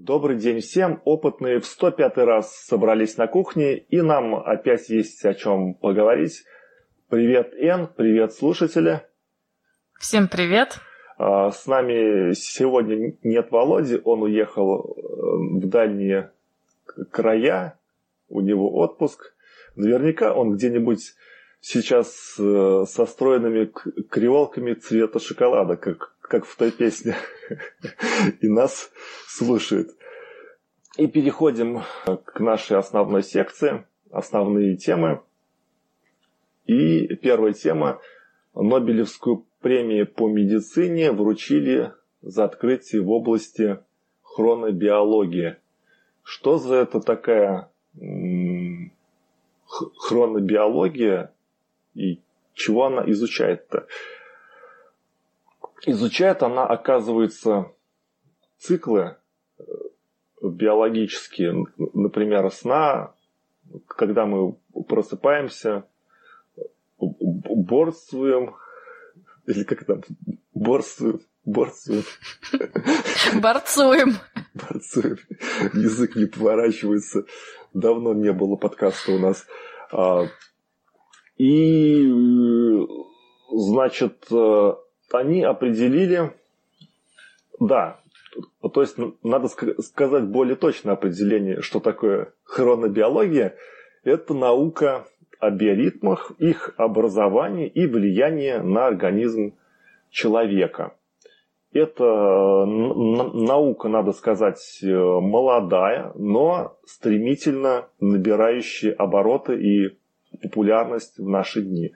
Добрый день всем. Опытные в 105 раз собрались на кухне, и нам опять есть о чем поговорить. Привет, Эн, привет, слушатели. Всем привет. А, с нами сегодня нет Володи, он уехал э, в дальние края, у него отпуск. Наверняка он где-нибудь сейчас э, со стройными криволками цвета шоколада, как, как в той песне, и нас слушает. И переходим к нашей основной секции, основные темы. И первая тема – Нобелевскую премию по медицине вручили за открытие в области хронобиологии. Что за это такая хронобиология и чего она изучает-то? Изучает она, оказывается, циклы э, биологические, например, сна, когда мы просыпаемся, борствуем, или как там, борствуем, борствуем. Борцуем. Борцуем. Язык не поворачивается. Давно не было подкаста у нас. А, и, значит, э, они определили, да, то есть надо сказать более точное определение, что такое хронобиология. Это наука о биоритмах, их образовании и влиянии на организм человека. Это наука, надо сказать, молодая, но стремительно набирающая обороты и популярность в наши дни.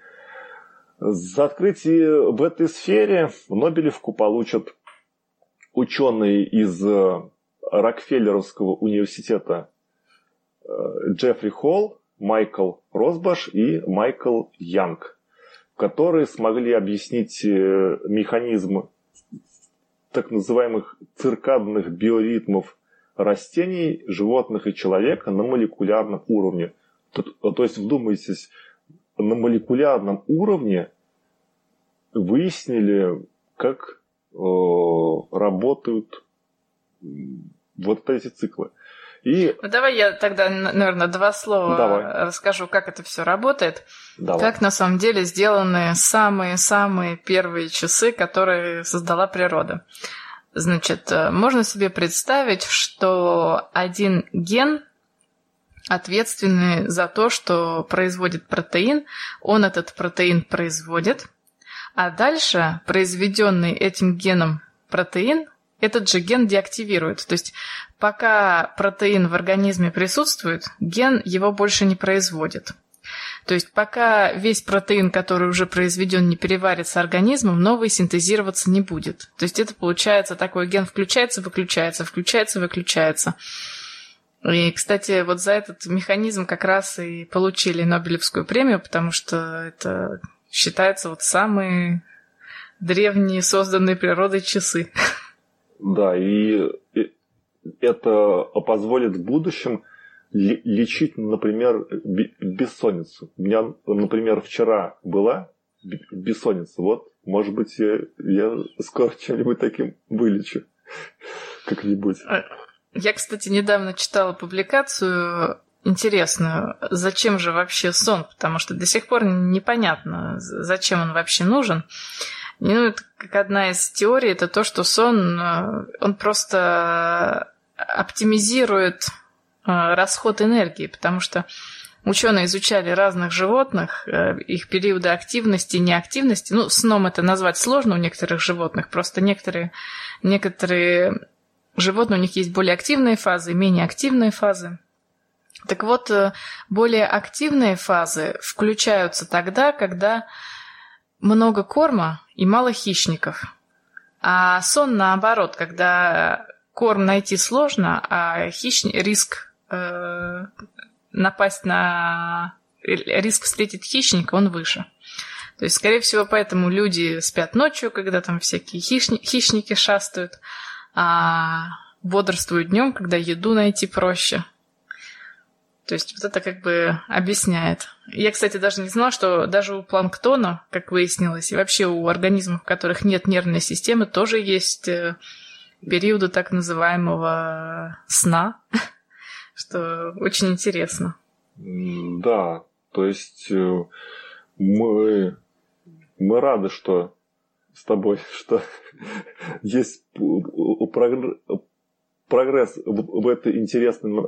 За открытие в этой сфере Нобелевку получат ученые из э, Рокфеллеровского университета э, Джеффри Холл, Майкл Росбаш и Майкл Янг, которые смогли объяснить э, механизм так называемых циркадных биоритмов растений, животных и человека на молекулярном уровне. То, то есть, вдумайтесь, на молекулярном уровне выяснили, как э, работают вот эти циклы. И... Ну, давай я тогда, наверное, два слова давай. расскажу, как это все работает. Давай. Как на самом деле сделаны самые-самые первые часы, которые создала природа. Значит, э, можно себе представить, что один ген ответственный за то, что производит протеин, он этот протеин производит, а дальше произведенный этим геном протеин этот же ген деактивирует. То есть пока протеин в организме присутствует, ген его больше не производит. То есть пока весь протеин, который уже произведен, не переварится организмом, новый синтезироваться не будет. То есть это получается такой ген включается, выключается, включается, выключается. И, кстати, вот за этот механизм как раз и получили Нобелевскую премию, потому что это считается вот самые древние созданные природой часы. Да, и это позволит в будущем лечить, например, бессонницу. У меня, например, вчера была бессонница. Вот, может быть, я, я скоро чем-нибудь таким вылечу. Как-нибудь. А, я, кстати, недавно читала публикацию интересную. Зачем же вообще сон? Потому что до сих пор непонятно, зачем он вообще нужен. Ну, это как одна из теорий, это то, что сон, э, он просто оптимизирует э, расход энергии, потому что ученые изучали разных животных, э, их периоды активности и неактивности. Ну, сном это назвать сложно у некоторых животных, просто некоторые, некоторые животные, у них есть более активные фазы менее активные фазы. Так вот, более активные фазы включаются тогда, когда много корма и мало хищников. А сон наоборот, когда корм найти сложно, а хищник, риск э, напасть на... риск встретить хищника, он выше. То есть, скорее всего, поэтому люди спят ночью, когда там всякие хищни, хищники шастают, а бодрствуют днем, когда еду найти проще. То есть вот это как бы объясняет. Я, кстати, даже не знала, что даже у планктона, как выяснилось, и вообще у организмов, у которых нет нервной системы, тоже есть э, периода так называемого сна, что очень интересно. Да, то есть э, мы, мы рады, что с тобой, что есть прогресс в этой интересной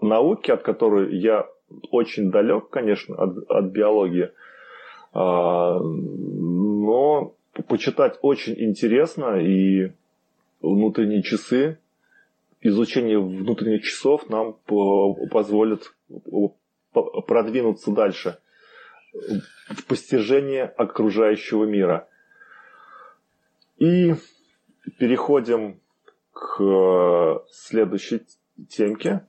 науке, от которой я очень далек, конечно, от, от биологии, а, но почитать очень интересно, и внутренние часы, изучение внутренних часов нам позволит продвинуться дальше в постижение окружающего мира. И переходим к следующей темке.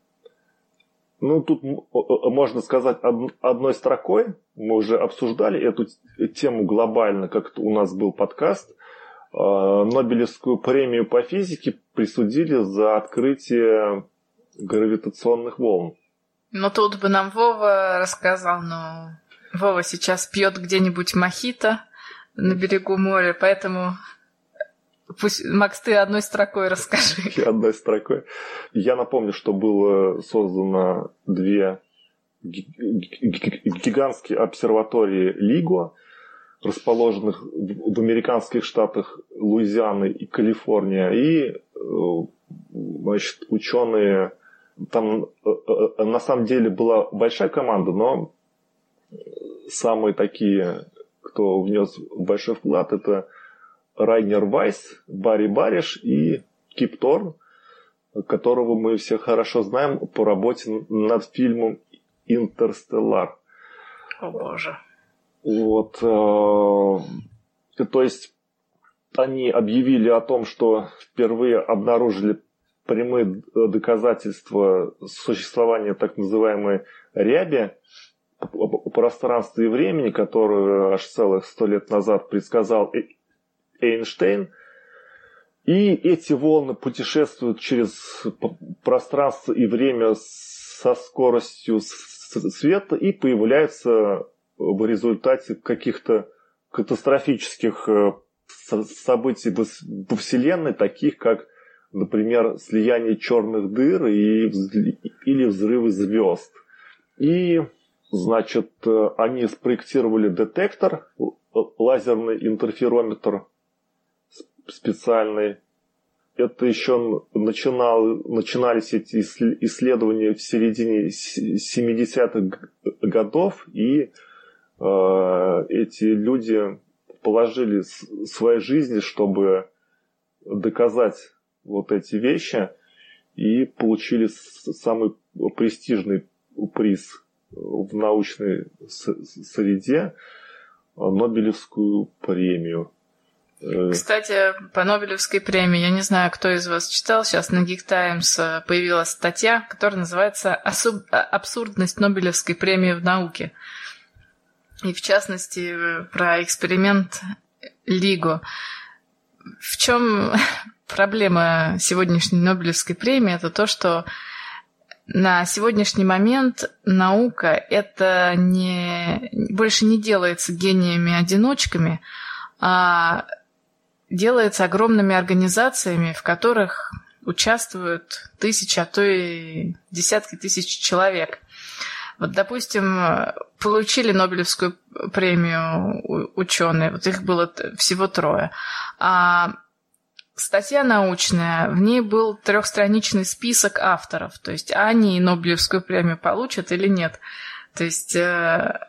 Ну, тут можно сказать одной строкой. Мы уже обсуждали эту тему глобально, как у нас был подкаст. А, Нобелевскую премию по физике присудили за открытие гравитационных волн. Ну, тут бы нам Вова рассказал, но Вова сейчас пьет где-нибудь мохито на берегу моря, поэтому Пусть, Макс, ты одной строкой расскажи. Одной строкой. Я напомню, что было создано две гигантские обсерватории ЛИГО, расположенных в американских штатах Луизианы и Калифорния. И э, значит, ученые там э, э, на самом деле была большая команда, но самые такие, кто внес большой вклад, это Райнер Вайс, Барри Бариш и Кип Торн, которого мы все хорошо знаем по работе над фильмом «Интерстеллар». О боже. Вот. Э, то есть они объявили о том, что впервые обнаружили прямые доказательства существования так называемой ряби пространства и времени, которую аж целых сто лет назад предсказал Эйнштейн. И эти волны путешествуют через пространство и время со скоростью света и появляются в результате каких-то катастрофических э, событий во Вселенной, таких как, например, слияние черных дыр и, или взрывы звезд. И, значит, э, они спроектировали детектор, лазерный интерферометр, специальный. Это еще начинал, начинались эти исследования в середине 70-х годов, и э, эти люди положили свои жизни, чтобы доказать вот эти вещи, и получили самый престижный приз в научной среде Нобелевскую премию. Э, Кстати, по Нобелевской премии, я не знаю, кто из вас читал, сейчас на Geek Times э, появилась статья, которая называется «Абсурдность Нобелевской премии в науке». И в частности, э, про эксперимент Лиго. В чем проблема сегодняшней Нобелевской премии? Это то, что на сегодняшний момент наука это не, больше не делается гениями-одиночками, а делается огромными организациями, в которых участвуют тысячи, а то и десятки тысяч человек. Вот, допустим, получили Нобелевскую премию ученые, вот их было всего трое. А статья научная, в ней был трехстраничный список авторов, то есть они Нобелевскую премию получат или нет. То есть э,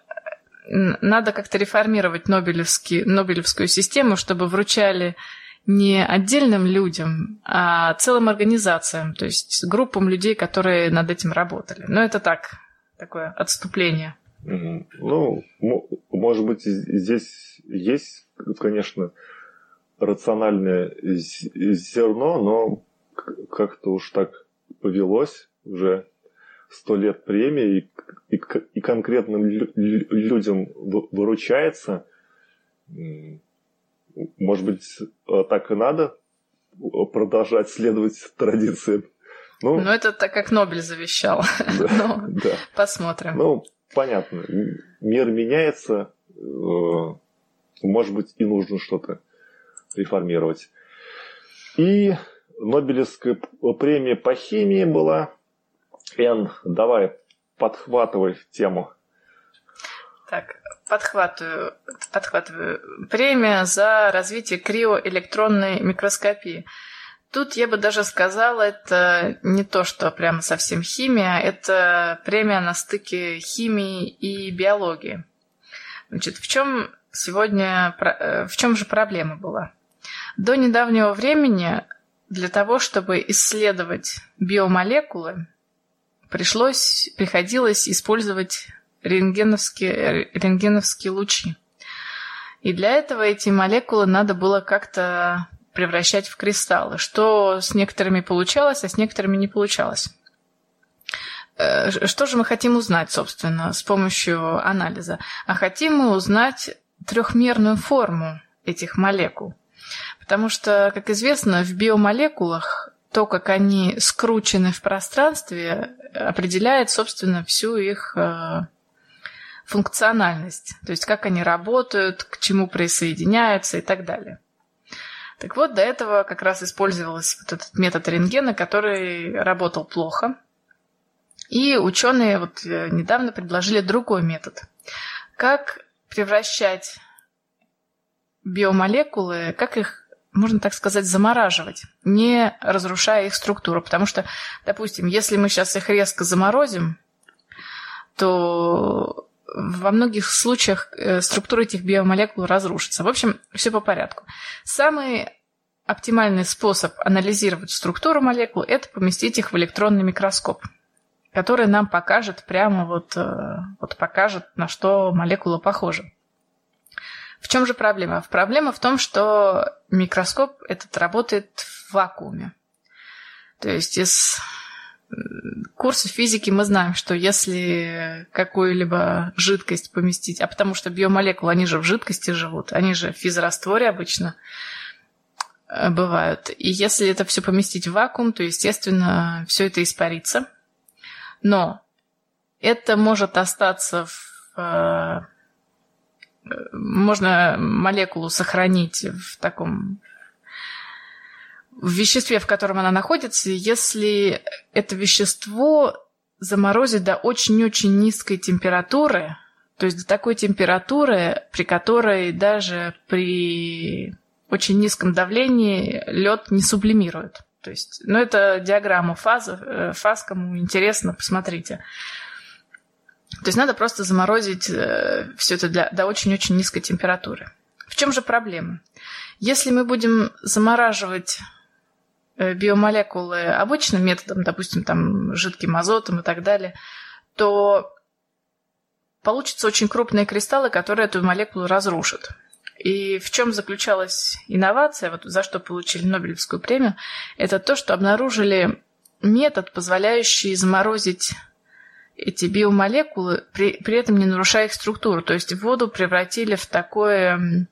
надо как-то реформировать Нобелевский, Нобелевскую систему, чтобы вручали не отдельным людям, а целым организациям, то есть группам людей, которые над этим работали. Но это так, такое отступление. Ну, может быть, здесь есть, конечно, рациональное зерно, но как-то уж так повелось уже сто лет премии, и, и, и конкретным людям выручается. Может быть, так и надо продолжать следовать традициям. Ну, ну это так как Нобель завещал. Да, ну, да. Посмотрим. Ну, понятно. Мир меняется. Э, может быть, и нужно что-то реформировать. И Нобелевская премия по химии была. Эн, давай, подхватывай тему. Так, подхватываю, подхватываю. Премия за развитие криоэлектронной микроскопии. Тут я бы даже сказала, это не то, что прямо совсем химия, это премия на стыке химии и биологии. Значит, в чем сегодня, э, в чем же проблема была? До недавнего времени для того, чтобы исследовать биомолекулы, пришлось, приходилось использовать рентгеновские, рентгеновские лучи. И для этого эти молекулы надо было как-то превращать в кристаллы, что с некоторыми получалось, а с некоторыми не получалось. Э, что же мы хотим узнать, собственно, с помощью анализа? А хотим мы узнать трехмерную форму этих молекул. Потому что, как известно, в биомолекулах то, как они скручены в пространстве, определяет, собственно, всю их э, функциональность. То есть, как они работают, к чему присоединяются и так далее. Так вот, до этого как раз использовался вот этот метод рентгена, который работал плохо. И ученые вот э, недавно предложили другой метод. Как превращать биомолекулы, как их, можно так сказать, замораживать, не разрушая их структуру. Потому что, допустим, если мы сейчас их резко заморозим, то во многих случаях э, структура этих биомолекул разрушится. В общем, все по порядку. Самый оптимальный способ анализировать структуру молекул – это поместить их в электронный микроскоп, который нам покажет прямо вот, э, вот покажет, на что молекула похожа. В чем же проблема? Проблема в том, что микроскоп этот работает в вакууме. То есть из курсе физики мы знаем, что если какую-либо жидкость поместить, а потому что биомолекулы, они же в жидкости живут, они же в физрастворе обычно э, бывают. И если это все поместить в вакуум, то, естественно, все это испарится. Но это может остаться в... Можно молекулу сохранить в таком в веществе, в котором она находится, если это вещество заморозить до очень-очень низкой температуры, то есть до такой температуры, при которой даже при очень низком давлении лед не сублимирует. То есть, ну, это диаграмма фаз, э, фаз, кому интересно, посмотрите. То есть надо просто заморозить э, все это для, до очень-очень низкой температуры. В чем же проблема? Если мы будем замораживать Э, биомолекулы обычным методом, допустим, там жидким азотом и так далее, то получатся очень крупные кристаллы, которые эту молекулу разрушат. И в чем заключалась инновация, вот за что получили Нобелевскую премию, это то, что обнаружили метод, позволяющий заморозить эти биомолекулы, при, при этом не нарушая их структуру. То есть воду превратили в такое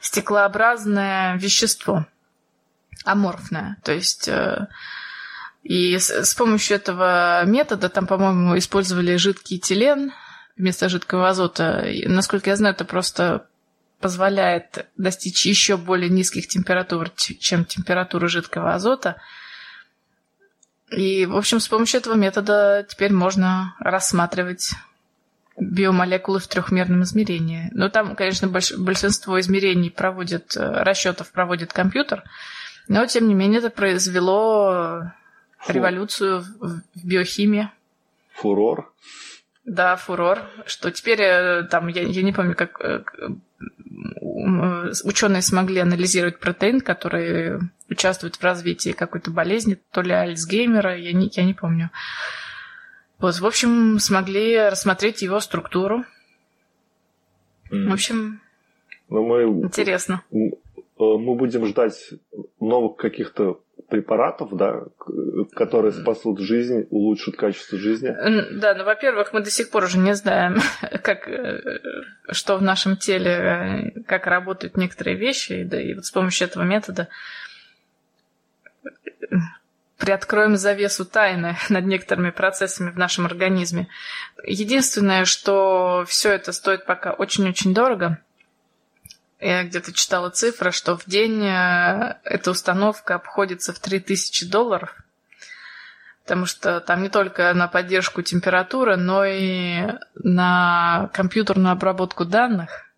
стеклообразное вещество аморфная. То есть э, и с помощью этого метода там, по-моему, использовали жидкий этилен вместо жидкого азота. И, насколько я знаю, это просто позволяет достичь еще более низких температур, чем температура жидкого азота. И, в общем, с помощью этого метода теперь можно рассматривать биомолекулы в трехмерном измерении. Но там, конечно, больш- большинство измерений проводит, э, расчетов проводит компьютер, но, тем не менее, это произвело Фу. революцию в биохимии. Фурор. Да, фурор. Что теперь э, там, я, я не помню, как э, ученые смогли анализировать протеин, который участвует в развитии какой-то болезни, то ли Альцгеймера, я не, я не помню. Вот, в общем, смогли рассмотреть его структуру. Mm. В общем, Но мы, интересно. Э, мы будем ждать новых каких-то препаратов, да, которые спасут жизнь, улучшат качество жизни? Да, ну, во-первых, мы до сих пор уже не знаем, как, э, что в нашем теле, э, как работают некоторые вещи, да, и вот с помощью этого метода приоткроем завесу тайны над некоторыми процессами в нашем организме. Единственное, что все это стоит пока очень-очень дорого – я где-то читала цифры, что в день э, эта установка обходится в 3000 долларов. Потому что там не только на поддержку температуры, но и на компьютерную обработку данных.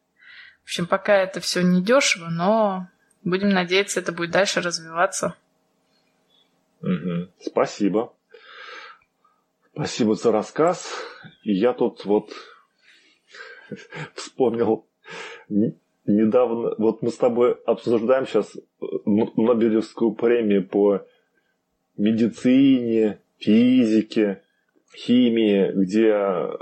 В общем, пока это все не дешево, но будем надеяться, это будет дальше развиваться. Угу. Спасибо. Спасибо за рассказ. И я тут вот вспомнил недавно, вот мы с тобой обсуждаем сейчас Нобелевскую премию по медицине, физике, химии, где э,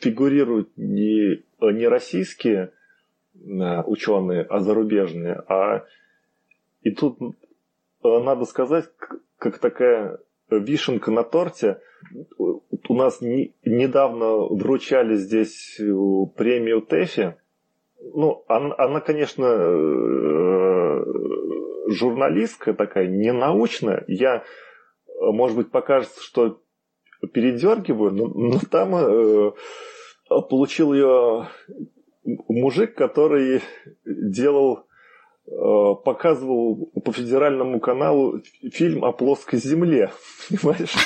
фигурируют не, не российские э, ученые, а зарубежные. А и тут э, надо сказать, как такая вишенка на торте. У нас не, недавно вручали здесь премию ТЭФИ. Ну, она, она конечно, журналистская такая, не научная. Я, может быть, покажется, что передергиваю, но, но там э, получил ее мужик, который делал, э, показывал по федеральному каналу фильм о плоской земле. Понимаешь?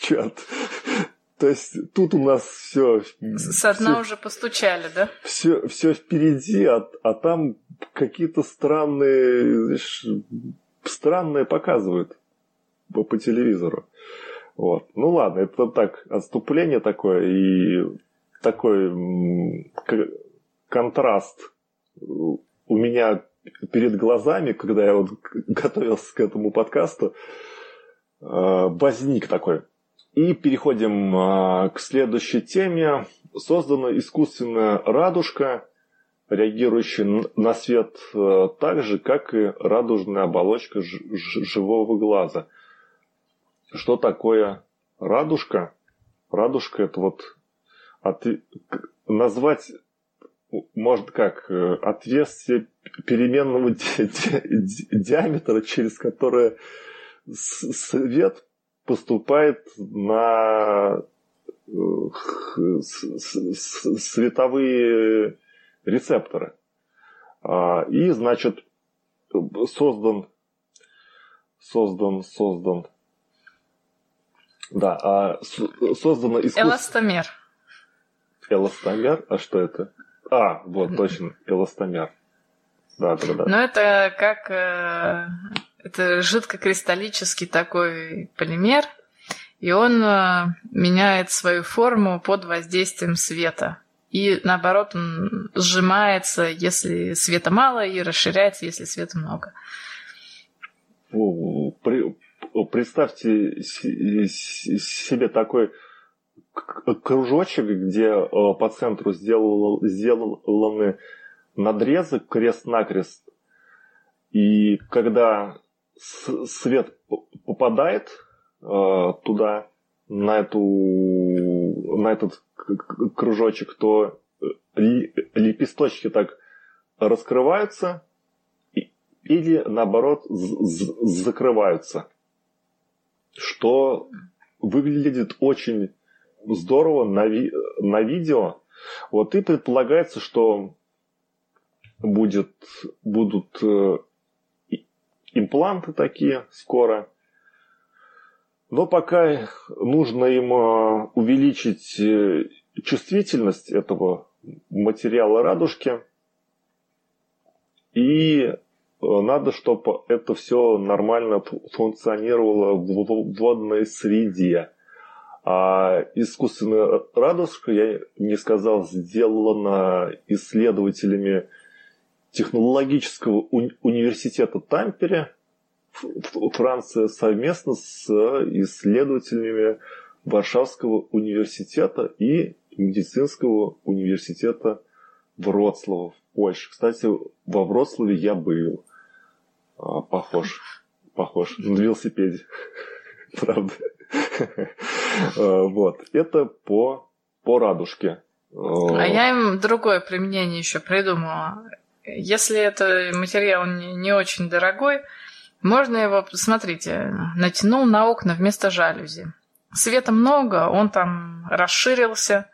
Черт. То есть тут у нас все... Со дна все, уже постучали, да? Все, все впереди, а, а там какие-то странные, знаешь, странные показывают по, по телевизору. Вот. Ну ладно, это так, отступление такое и такой контраст у меня перед глазами, когда я вот готовился к этому подкасту, э, возник такой. И переходим а, к следующей теме. Создана искусственная радужка, реагирующая на свет а, так же, как и радужная оболочка живого глаза. Что такое радужка? Радужка это вот от... назвать может как э, отверстие переменного диаметра, через которое свет поступает на э, световые рецепторы. А, и, значит, создан, создан, создан, да, а создано искусство... Эластомер. Эластомер? А что это? А, вот, точно, эластомер. Да, да, да. Ну, это как э, это жидкокристаллический такой полимер, и он э, меняет свою форму под воздействием света. И наоборот, он сжимается, если света мало, и расширяется, если света много. Представьте себе такой кружочек, где э, по центру сделал, сделаны надрезы крест-накрест. И когда свет попадает э, туда, на, эту, на этот кружочек, то э, лепесточки так раскрываются или наоборот закрываются. Что выглядит очень здорово на, ви на видео. Вот и предполагается, что будет, будут э, импланты такие скоро. Но пока нужно им э, увеличить э, чувствительность этого материала радужки. И э, надо, чтобы это все нормально функционировало в водной среде. А искусственная радужка, я не сказал, сделана исследователями технологического уни- университета Тампере, Франция, совместно с исследователями Варшавского университета и медицинского университета Вроцлава в Польше. Кстати, во Вроцлаве я был. А, похож. Похож. На велосипеде. Правда. А, вот. Это по, по радужке. А я им другое применение еще придумала. Если это материал не, очень дорогой, можно его, смотрите, натянул на окна вместо жалюзи. Света много, он там расширился,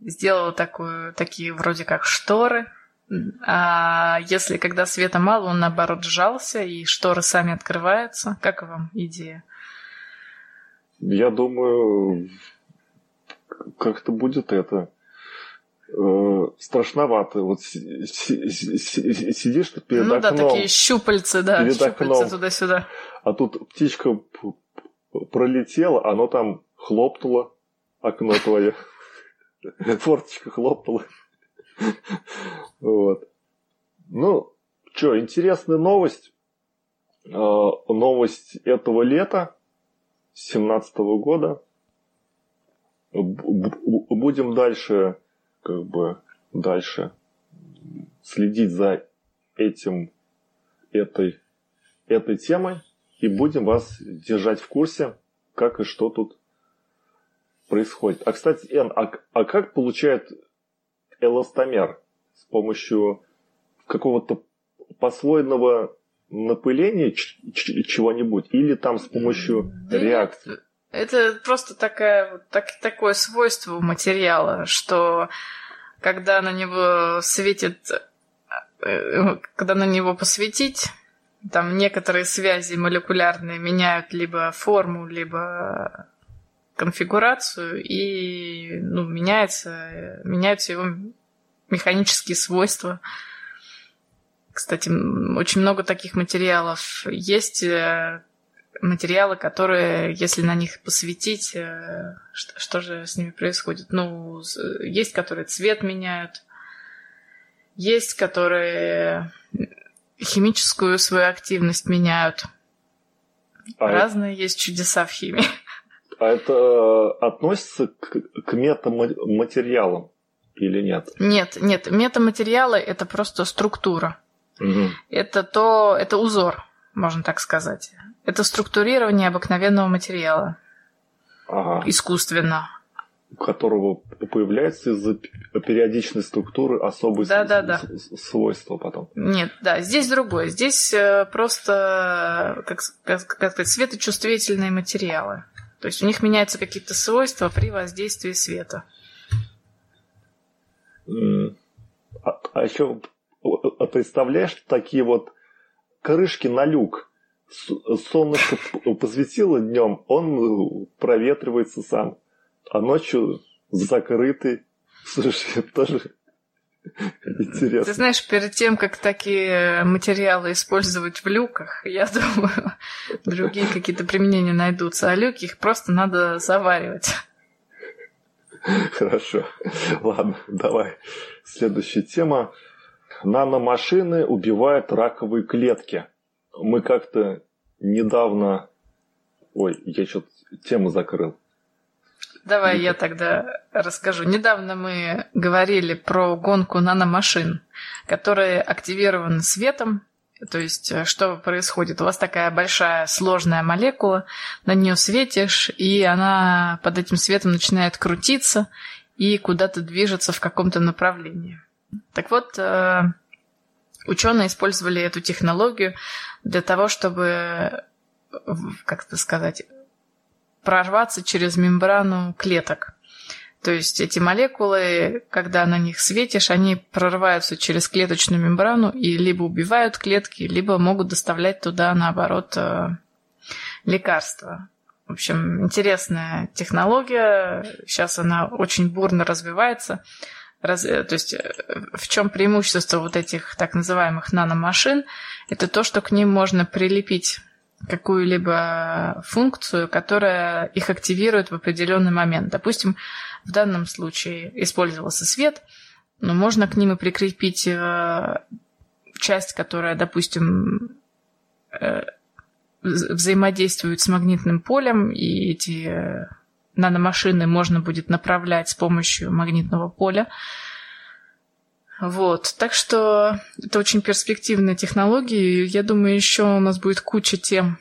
сделала такую, такие вроде как шторы. А если когда света мало, он наоборот сжался, и шторы сами открываются. Как вам идея? Я думаю, как-то будет это э, страшновато. Вот сидишь перед ну, окном. Ну да, такие щупальцы, да, перед щупальца окном, туда-сюда. А тут птичка пролетела, оно там хлопнуло, окно твое. Форточка хлопнула. Вот. Ну, что, интересная новость. Э, новость этого лета, 17 года. Будем дальше, как бы, дальше следить за этим, этой, этой темой и будем вас держать в курсе, как и что тут происходит. А, кстати, Эн, а, а как получает эластомер? С помощью какого-то послойного напыления чего-нибудь или там с помощью да реакции? Нет. Это просто такая, так, такое свойство материала, что когда на него светит, э, когда на него посветить, там некоторые связи молекулярные меняют либо форму, либо конфигурацию, и ну, меняется, меняются его механические свойства. Кстати, очень много таких материалов есть, э, материалы, которые, если на них посветить, э, что, что же с ними происходит? Ну, есть, которые цвет меняют, есть, которые химическую свою активность меняют. А Разные это... есть чудеса в химии. А это э, относится к, к метаматериалам или нет? Нет, нет. Метаматериалы это просто структура. Угу. Это то, это узор, можно так сказать. Это структурирование обыкновенного материала. Ага. Искусственно которого появляется из-за периодичной структуры особые да, с- да, да. свойства потом. Нет, да, здесь другое. Здесь э, просто, как, как, как сказать, светочувствительные материалы. То есть у них меняются какие-то свойства при воздействии света. А, а еще представляешь такие вот крышки на люк? Солнышко посветило днем, он проветривается сам а ночью закрытый. Слушай, это тоже интересно. Ты знаешь, перед тем, как такие материалы использовать в люках, я думаю, другие какие-то применения найдутся. А люки их просто надо заваривать. Хорошо. Ладно, давай. Следующая тема. Наномашины убивают раковые клетки. Мы как-то недавно... Ой, я что-то тему закрыл. Давай я тогда расскажу. Недавно мы говорили про гонку наномашин, которые активированы светом. То есть, э, что происходит? У вас такая большая сложная молекула, на нее светишь, и она под этим светом начинает крутиться и куда-то движется в каком-то направлении. Так вот, э, ученые использовали эту технологию для того, чтобы, как это сказать, прорваться через мембрану клеток. То есть эти молекулы, когда на них светишь, они прорываются через клеточную мембрану и либо убивают клетки, либо могут доставлять туда, наоборот, э, лекарства. В общем, интересная технология. Сейчас она очень бурно развивается. Раз, э, то есть э, в чем преимущество вот этих так называемых наномашин? Это то, что к ним можно прилепить какую-либо функцию, которая их активирует в определенный момент. Допустим, в данном случае использовался свет, но можно к ним и прикрепить э, часть, которая, допустим, э, взаимодействует с магнитным полем, и эти э, наномашины можно будет направлять с помощью магнитного поля. Вот, так что это очень перспективные технологии. Я думаю, еще у нас будет куча тем.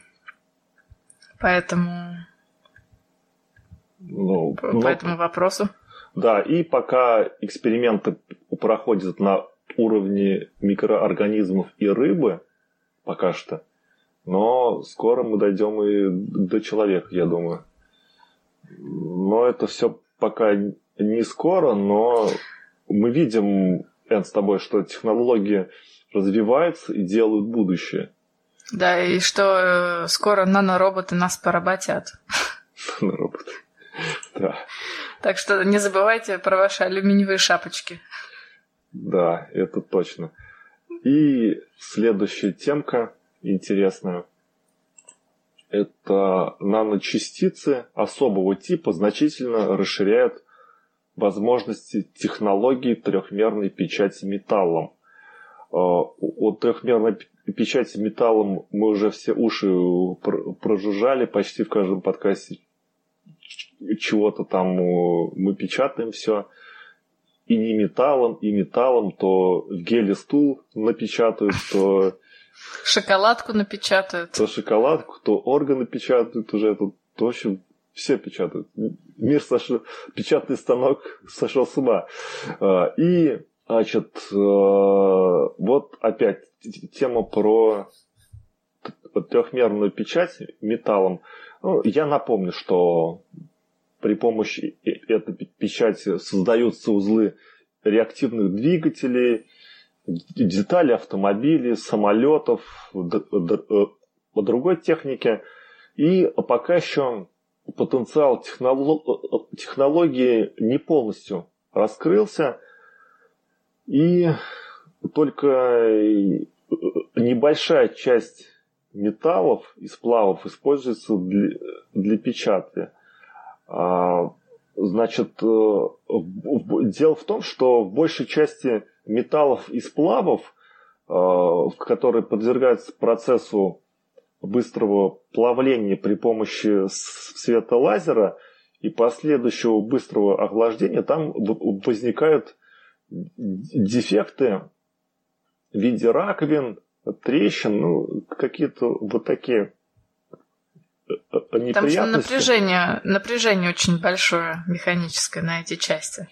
Поэтому... Ну, по ну, этому вопросу. Да, и пока эксперименты проходят на уровне микроорганизмов и рыбы, пока что, но скоро мы дойдем и до человека, я думаю. Но это все пока не скоро, но мы видим, Эн, с тобой, что технологии развиваются и делают будущее. Да, и что э, скоро нанороботы нас поработят. Нанороботы. Да. Так что не забывайте про ваши алюминиевые шапочки. Да, это точно. И следующая темка интересная. Это наночастицы особого типа значительно расширяют возможности технологии трехмерной печати металлом. О а, трехмерной печати металлом мы уже все уши прожужжали почти в каждом подкасте. Чего-то там мы печатаем все. И не металлом, и металлом, то в геле стул напечатают, то... Шоколадку напечатают. То шоколадку, то органы печатают уже. Тут, в общем, все печатают. Мир сошел, печатный станок сошел с ума. А, и, значит, э, вот опять тема про трехмерную печать металлом. Ну, я напомню, что при помощи этой печати создаются узлы реактивных двигателей, детали автомобилей, самолетов, э, другой техники. И пока еще потенциал технологии не полностью раскрылся, и только небольшая часть металлов и сплавов используется для, для печати. А, значит, э, дело в том, что в большей части металлов и сплавов, э, которые подвергаются процессу быстрого плавления при помощи света лазера и последующего быстрого охлаждения, там возникают дефекты в виде раковин, трещин, ну, какие-то вот такие неприятности. Там что напряжение, напряжение очень большое механическое на эти части.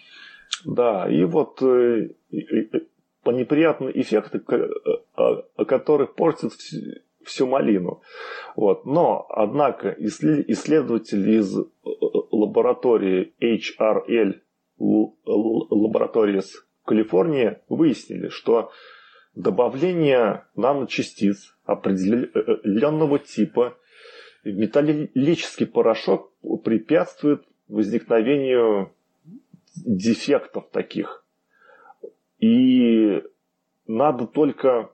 Да, и вот э, неприятные эффекты, которые портят всю малину. Вот. Но, однако, исследователи из э, лаборатории HRL в Калифорнии выяснили, что добавление наночастиц определенного типа в металлический порошок препятствует возникновению дефектов таких. И надо только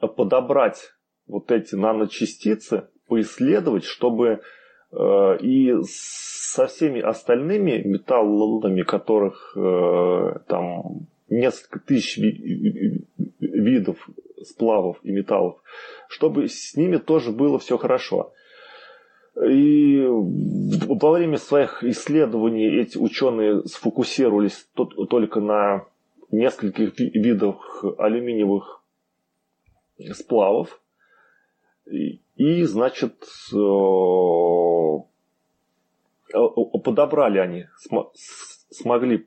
подобрать вот эти наночастицы, поисследовать, чтобы э, и со всеми остальными металлами, которых э, там несколько тысяч видов сплавов и металлов, чтобы с ними тоже было все хорошо. И во время своих исследований эти ученые сфокусировались только на нескольких видах алюминиевых сплавов. И, значит, э, подобрали они, смогли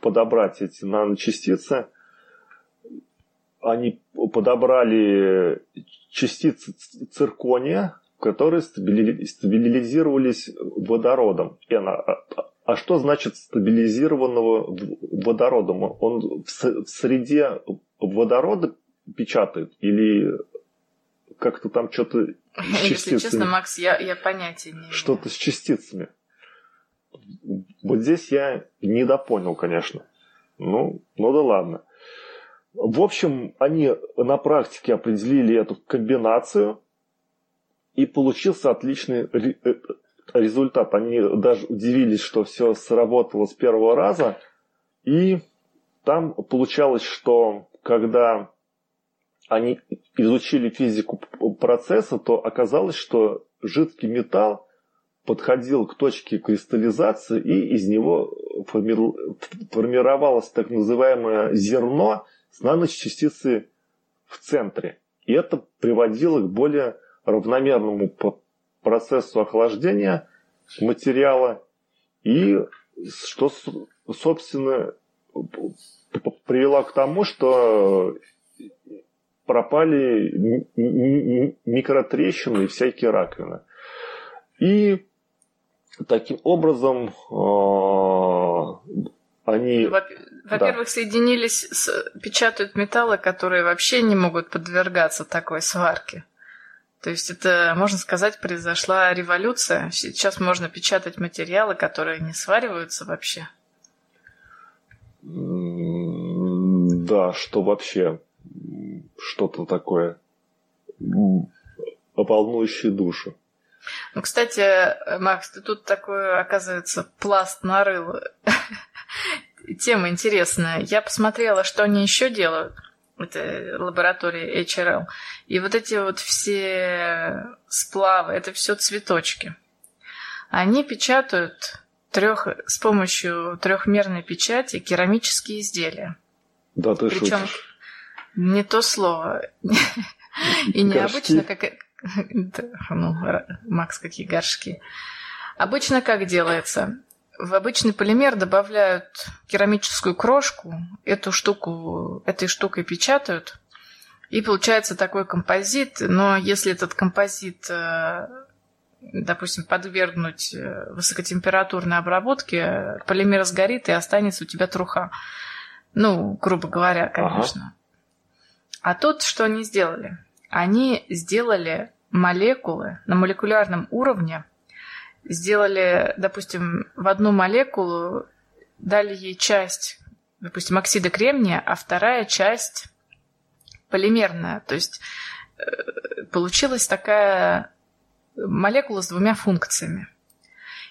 подобрать эти наночастицы. Они подобрали частицы циркония, которые стабилизировались водородом. А, а что значит стабилизированного водородом? Он в среде водорода печатает или как-то там что-то с частицами? Если честно, Макс, я, я понятия не имею. Что-то с частицами. Вот здесь я недопонял, конечно. Ну, ну да ладно. В общем, они на практике определили эту комбинацию, и получился отличный э, результат. Они даже удивились, что все сработало с первого раза. И там получалось, что когда они изучили физику процесса, то оказалось, что жидкий металл подходил к точке кристаллизации, и из него формировалось так называемое зерно с наночастицей в центре. И это приводило к более равномерному процессу охлаждения материала и что, собственно, привело к тому, что пропали микротрещины и всякие раковины. И таким образом а, они... Во-первых, да. соединились, с... печатают металлы, которые вообще не могут подвергаться такой сварке. То есть это, можно сказать, произошла революция. Сейчас можно печатать материалы, которые не свариваются вообще. Да, что вообще что-то такое волнующее душу. Ну, кстати, Макс, ты тут такой, оказывается, пласт нарыл. Тема интересная. Я посмотрела, что они еще делают. Это лаборатория HRL. И вот эти вот все сплавы, это все цветочки. Они печатают трех, с помощью трехмерной печати керамические изделия. Да, ты Причем шутишь. Не то слово. И необычно, как... Ну, Макс, какие горшки. Обычно как делается? В обычный полимер добавляют керамическую крошку, эту штуку, этой штукой печатают, и получается такой композит, но если этот композит, э, допустим, подвергнуть э, высокотемпературной обработке, полимер сгорит и останется у тебя труха. Ну, грубо говоря, конечно. Ага. А тут что они сделали? Они сделали молекулы на молекулярном уровне, сделали, допустим, в одну молекулу, дали ей часть, допустим, оксида кремния, а вторая часть полимерная. То есть э, получилась такая молекула с двумя функциями.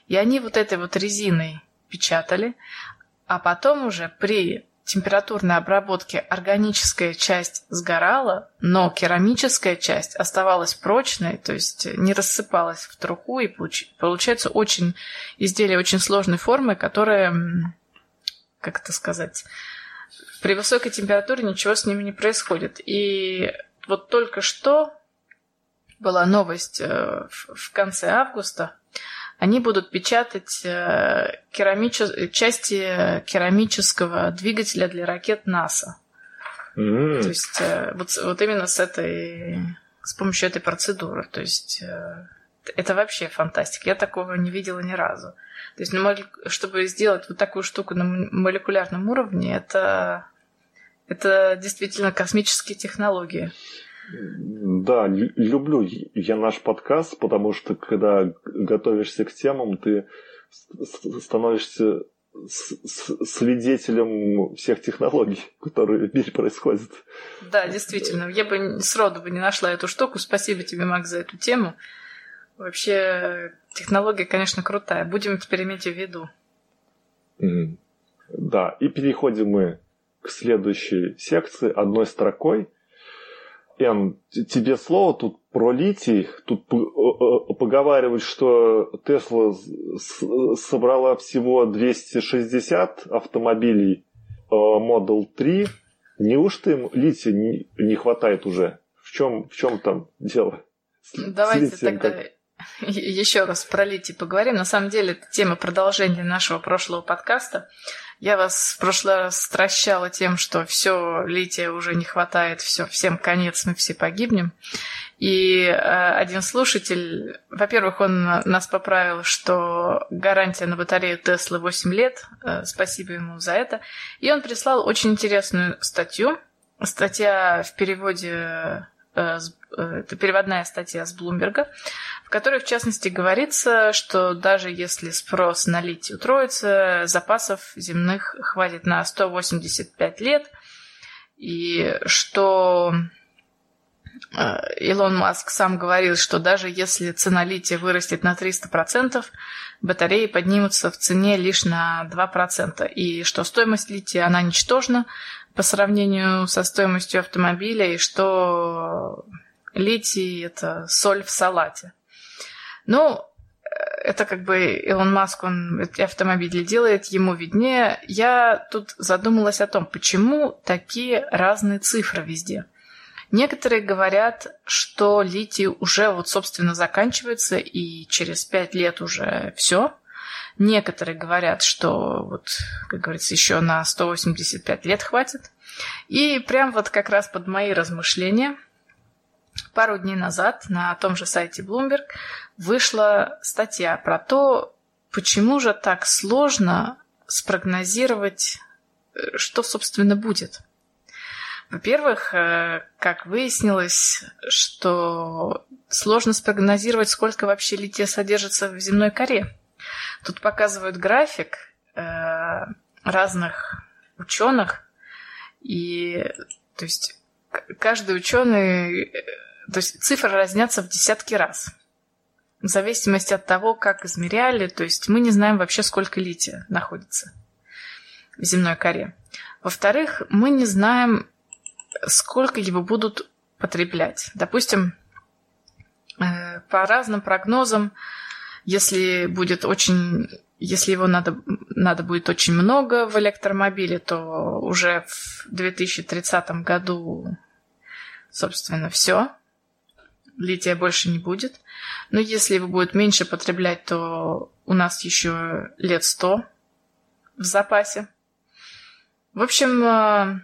И они вот этой вот резиной печатали, а потом уже при температурной обработки органическая часть сгорала, но керамическая часть оставалась прочной, то есть не рассыпалась в труху, и получ... получается очень изделие очень сложной формы, которое, как это сказать, при высокой температуре ничего с ними не происходит. И вот только что была новость э, в конце августа, они будут печатать э, керамичес... части керамического двигателя для ракет НАСА. Mm. То есть э, вот, вот именно с этой, с помощью этой процедуры. То есть э, это вообще фантастика. Я такого не видела ни разу. То есть, чтобы сделать вот такую штуку на молекулярном уровне, это, это действительно космические технологии. Да, люблю я наш подкаст, потому что когда готовишься к темам, ты становишься свидетелем всех технологий, которые в мире происходят. Да, действительно. Я бы сроду бы не нашла эту штуку. Спасибо тебе, Макс, за эту тему. Вообще, технология, конечно, крутая. Будем теперь иметь в виду. Да, и переходим мы к следующей секции одной строкой – Эн, тебе слово тут про литий. Тут поговаривают, что Тесла собрала всего 260 автомобилей э, Model 3. Неужто им лития не хватает уже? В чем, в чем там дело? Давайте тогда как... еще раз про литий поговорим. На самом деле, это тема продолжения нашего прошлого подкаста. Я вас в прошлый раз стращала тем, что все, лития уже не хватает, все, всем конец, мы все погибнем. И э, один слушатель, во-первых, он нас поправил, что гарантия на батарею Теслы 8 лет. Э, спасибо ему за это. И он прислал очень интересную статью. Статья в переводе это переводная статья с Блумберга, в которой, в частности, говорится, что даже если спрос на литий утроится, запасов земных хватит на 185 лет, и что э, Илон Маск сам говорил, что даже если цена лития вырастет на 300%, батареи поднимутся в цене лишь на 2%, и что стоимость лития, она ничтожна, по сравнению со стоимостью автомобиля, и что литий – это соль в салате. Ну, это как бы Илон Маск, он автомобили делает, ему виднее. Я тут задумалась о том, почему такие разные цифры везде. Некоторые говорят, что литий уже вот, собственно, заканчивается, и через пять лет уже все. Некоторые говорят, что вот, как говорится, еще на 185 лет хватит. И прям вот как раз под мои размышления пару дней назад на том же сайте Bloomberg вышла статья про то, почему же так сложно спрогнозировать, э, что, собственно, будет. Во-первых, э, как выяснилось, что сложно спрогнозировать, сколько вообще лития содержится в земной коре. Тут показывают график э, разных ученых, и то есть каждый ученый, то есть цифры разнятся в десятки раз. В зависимости от того, как измеряли, то есть мы не знаем вообще, сколько лития находится в земной коре. Во-вторых, мы не знаем, сколько его будут потреблять. Допустим, э, по разным прогнозам, если будет очень, если его надо, надо будет очень много в электромобиле, то уже в 2030 году, собственно, все, лития больше не будет. Но если его будет меньше потреблять, то у нас еще лет сто в запасе. В общем, э,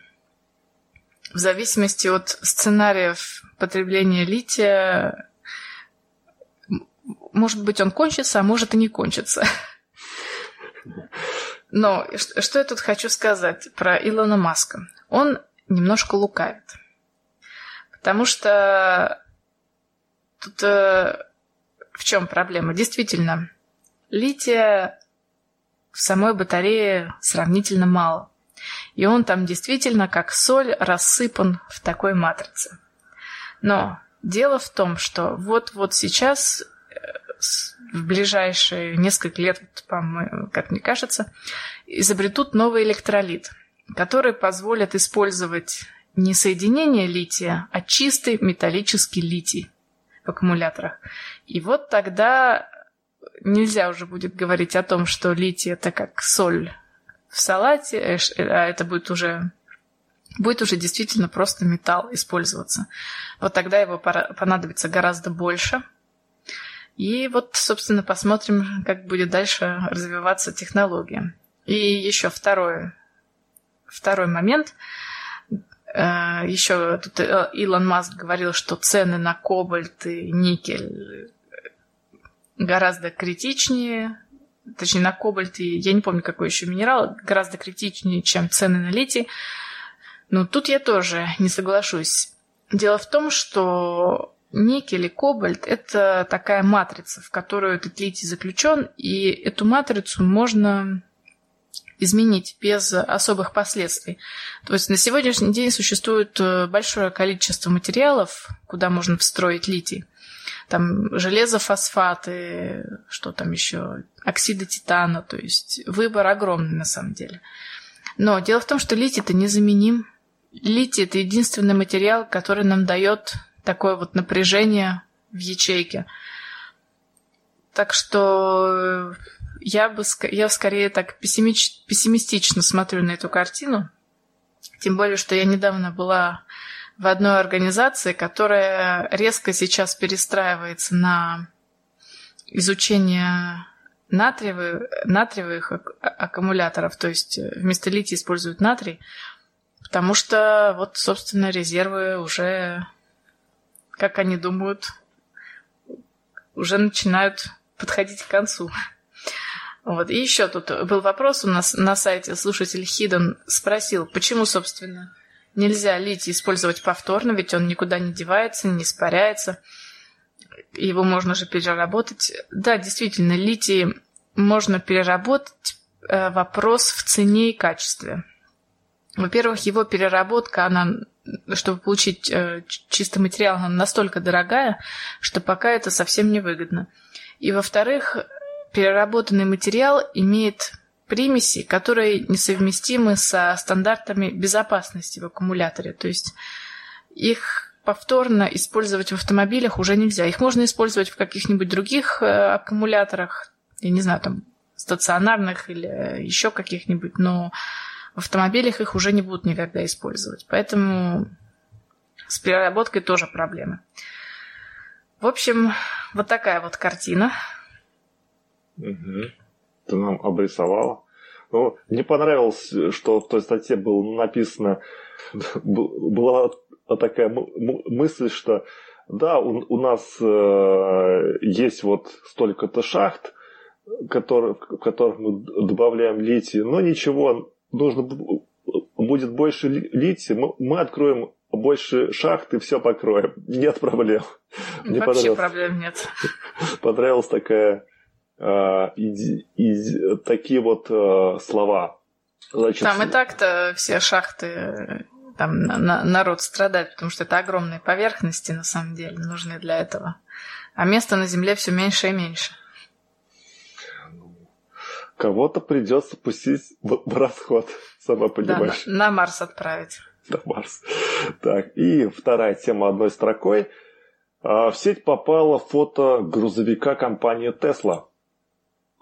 в зависимости от сценариев потребления лития, может быть, он кончится, а может и не кончится. Но что я тут хочу сказать про Илона Маска? Он немножко лукавит. Потому что тут э, в чем проблема? Действительно, лития в самой батарее сравнительно мало. И он там действительно как соль рассыпан в такой матрице. Но дело в том, что вот-вот сейчас, в ближайшие несколько лет, как мне кажется, изобретут новый электролит, который позволит использовать не соединение лития, а чистый металлический литий в аккумуляторах. И вот тогда нельзя уже будет говорить о том, что литий это как соль в салате, э, а это будет уже будет уже действительно просто металл использоваться. Вот тогда его понадобится гораздо больше. И вот, собственно, посмотрим, как будет дальше развиваться технология. И еще второй, второй момент. Э, еще тут э, Илон Маск говорил, что цены на кобальт и никель гораздо критичнее, точнее на кобальт и я не помню какой еще минерал, гораздо критичнее, чем цены на литий. Но тут я тоже не соглашусь. Дело в том, что никель и кобальт – это такая матрица, в которую этот литий заключен, и эту матрицу можно изменить без особых последствий. То есть на сегодняшний день существует э, большое количество материалов, куда можно встроить литий там железофосфаты, что там еще, оксиды титана, то есть выбор огромный на самом деле. Но дело в том, что литий-то незаменим. Литий – это единственный материал, который нам дает такое вот напряжение в ячейке. Так что я бы я скорее так пессимистично смотрю на эту картину. Тем более, что я недавно была в одной организации, которая резко сейчас перестраивается на изучение натриевых, натриевых аккумуляторов, то есть э, вместо лития используют натрий, потому что вот, собственно, резервы уже, как они думают, уже начинают подходить к концу. Вот. И еще тут был вопрос у нас на сайте, слушатель Хиден спросил, почему, собственно, Нельзя литий использовать повторно, ведь он никуда не девается, не испаряется. Его можно же переработать. Да, действительно, литий можно переработать. Э, вопрос в цене и качестве. Во-первых, его переработка, она, чтобы получить э, чистый материал, она настолько дорогая, что пока это совсем невыгодно. И во-вторых, переработанный материал имеет примеси, которые несовместимы со стандартами безопасности в аккумуляторе. То есть их повторно использовать в автомобилях уже нельзя. Их можно использовать в каких-нибудь других э, аккумуляторах, я не знаю, там стационарных или еще каких-нибудь, но в автомобилях их уже не будут никогда использовать. Поэтому с переработкой тоже проблемы. В общем, вот такая вот картина. Угу ты нам обрисовала. Ну, мне понравилось, что в той статье было написано, была такая мысль, что да, у, у нас э, есть вот столько-то шахт, который, в которых мы добавляем литий, но ничего, нужно будет больше лития, мы, откроем больше шахт и все покроем. Нет проблем. Мне Вообще проблем нет. Понравилась такая э, иди, иди, такие вот э, слова. Значит, там и так-то все шахты, там на, народ страдает, потому что это огромные поверхности на самом деле нужны для этого. А места на Земле все меньше и меньше. Кого-то придется пустить в, в расход, сама понимаешь. Да, на, на Марс отправить. На Марс. Так, и вторая тема одной строкой. А, в сеть попало фото грузовика компании Tesla.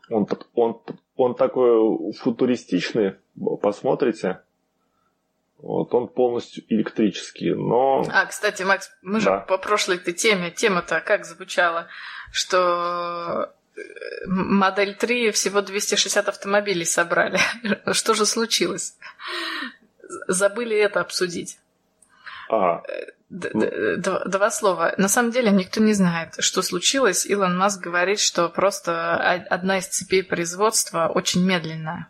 Он, он, он такой футуристичный, посмотрите. Вот он полностью электрический, но... А, кстати, Макс, мы да. же по прошлой этой теме, тема-то как звучала, что модель 3 всего 260 автомобилей собрали. Что же случилось? Забыли это обсудить. А. Два слова. На самом деле никто не знает, что случилось. Илон Маск говорит, что просто одна из цепей производства очень медленная.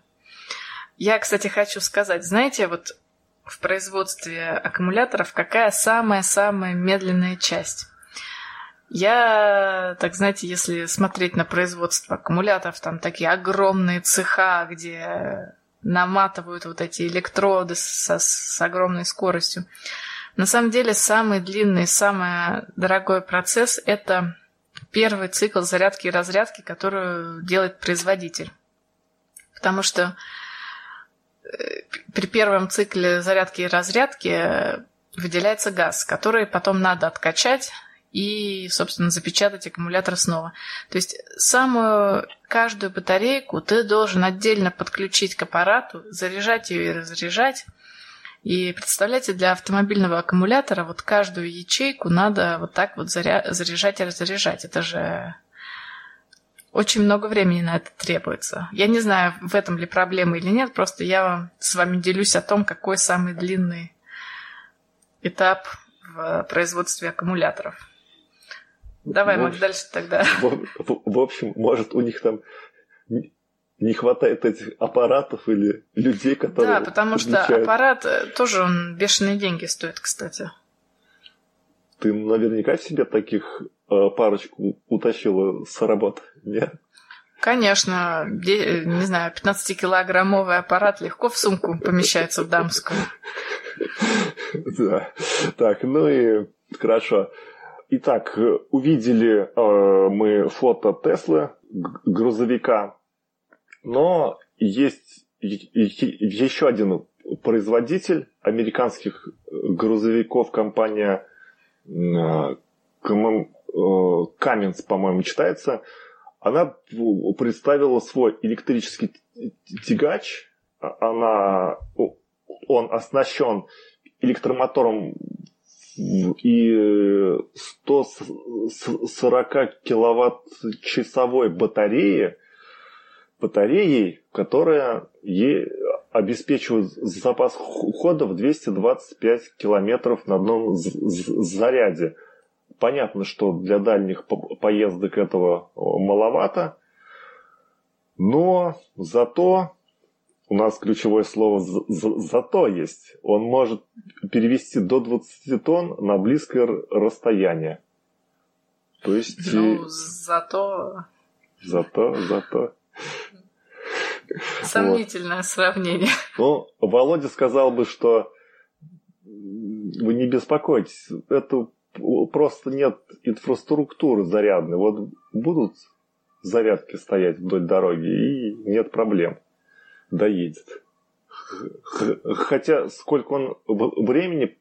Я, кстати, хочу сказать, знаете, вот в производстве аккумуляторов какая самая-самая медленная часть? Я, так знаете, если смотреть на производство аккумуляторов, там такие огромные цеха, где наматывают вот эти электроды со, с огромной скоростью. На самом деле самый длинный, самый дорогой процесс – это первый цикл зарядки и разрядки, который делает производитель. Потому что э, при первом цикле зарядки и разрядки выделяется газ, который потом надо откачать и, собственно, запечатать аккумулятор снова. То есть самую каждую батарейку ты должен отдельно подключить к аппарату, заряжать ее и разряжать, и представляете, для автомобильного аккумулятора вот каждую ячейку надо вот так вот заря... заряжать и разряжать. Это же очень много времени на это требуется. Я не знаю, в этом ли проблема или нет, просто я с вами делюсь о том, какой самый длинный этап в производстве аккумуляторов. Давай, Мак, дальше тогда. В, в, в общем, может, у них там не хватает этих аппаратов или людей, которые... Да, потому что аппарат э, тоже он бешеные деньги стоит, кстати. Ты наверняка себе таких э, парочку утащила с работы, нет? Конечно, не знаю, 15-килограммовый аппарат легко в сумку помещается в дамскую. Да. Так, ну и хорошо. Итак, увидели э, мы фото Теслы, грузовика но есть еще один производитель американских грузовиков, компания Cummins, по-моему, читается. Она представила свой электрический тягач. Она, он оснащен электромотором и 140 киловатт-часовой батареи батареей, которая ей обеспечивает запас хода в 225 километров на одном заряде. Понятно, что для дальних поездок этого маловато, но зато у нас ключевое слово «зато» есть. Он может перевести до 20 тонн на близкое расстояние. То есть... Ну, зато... Зато, зато. Сомнительное вот. сравнение. Ну, Володя сказал бы, что вы не беспокойтесь, это просто нет инфраструктуры зарядной. Вот будут зарядки стоять вдоль дороги, и нет проблем. Доедет. Хотя сколько он времени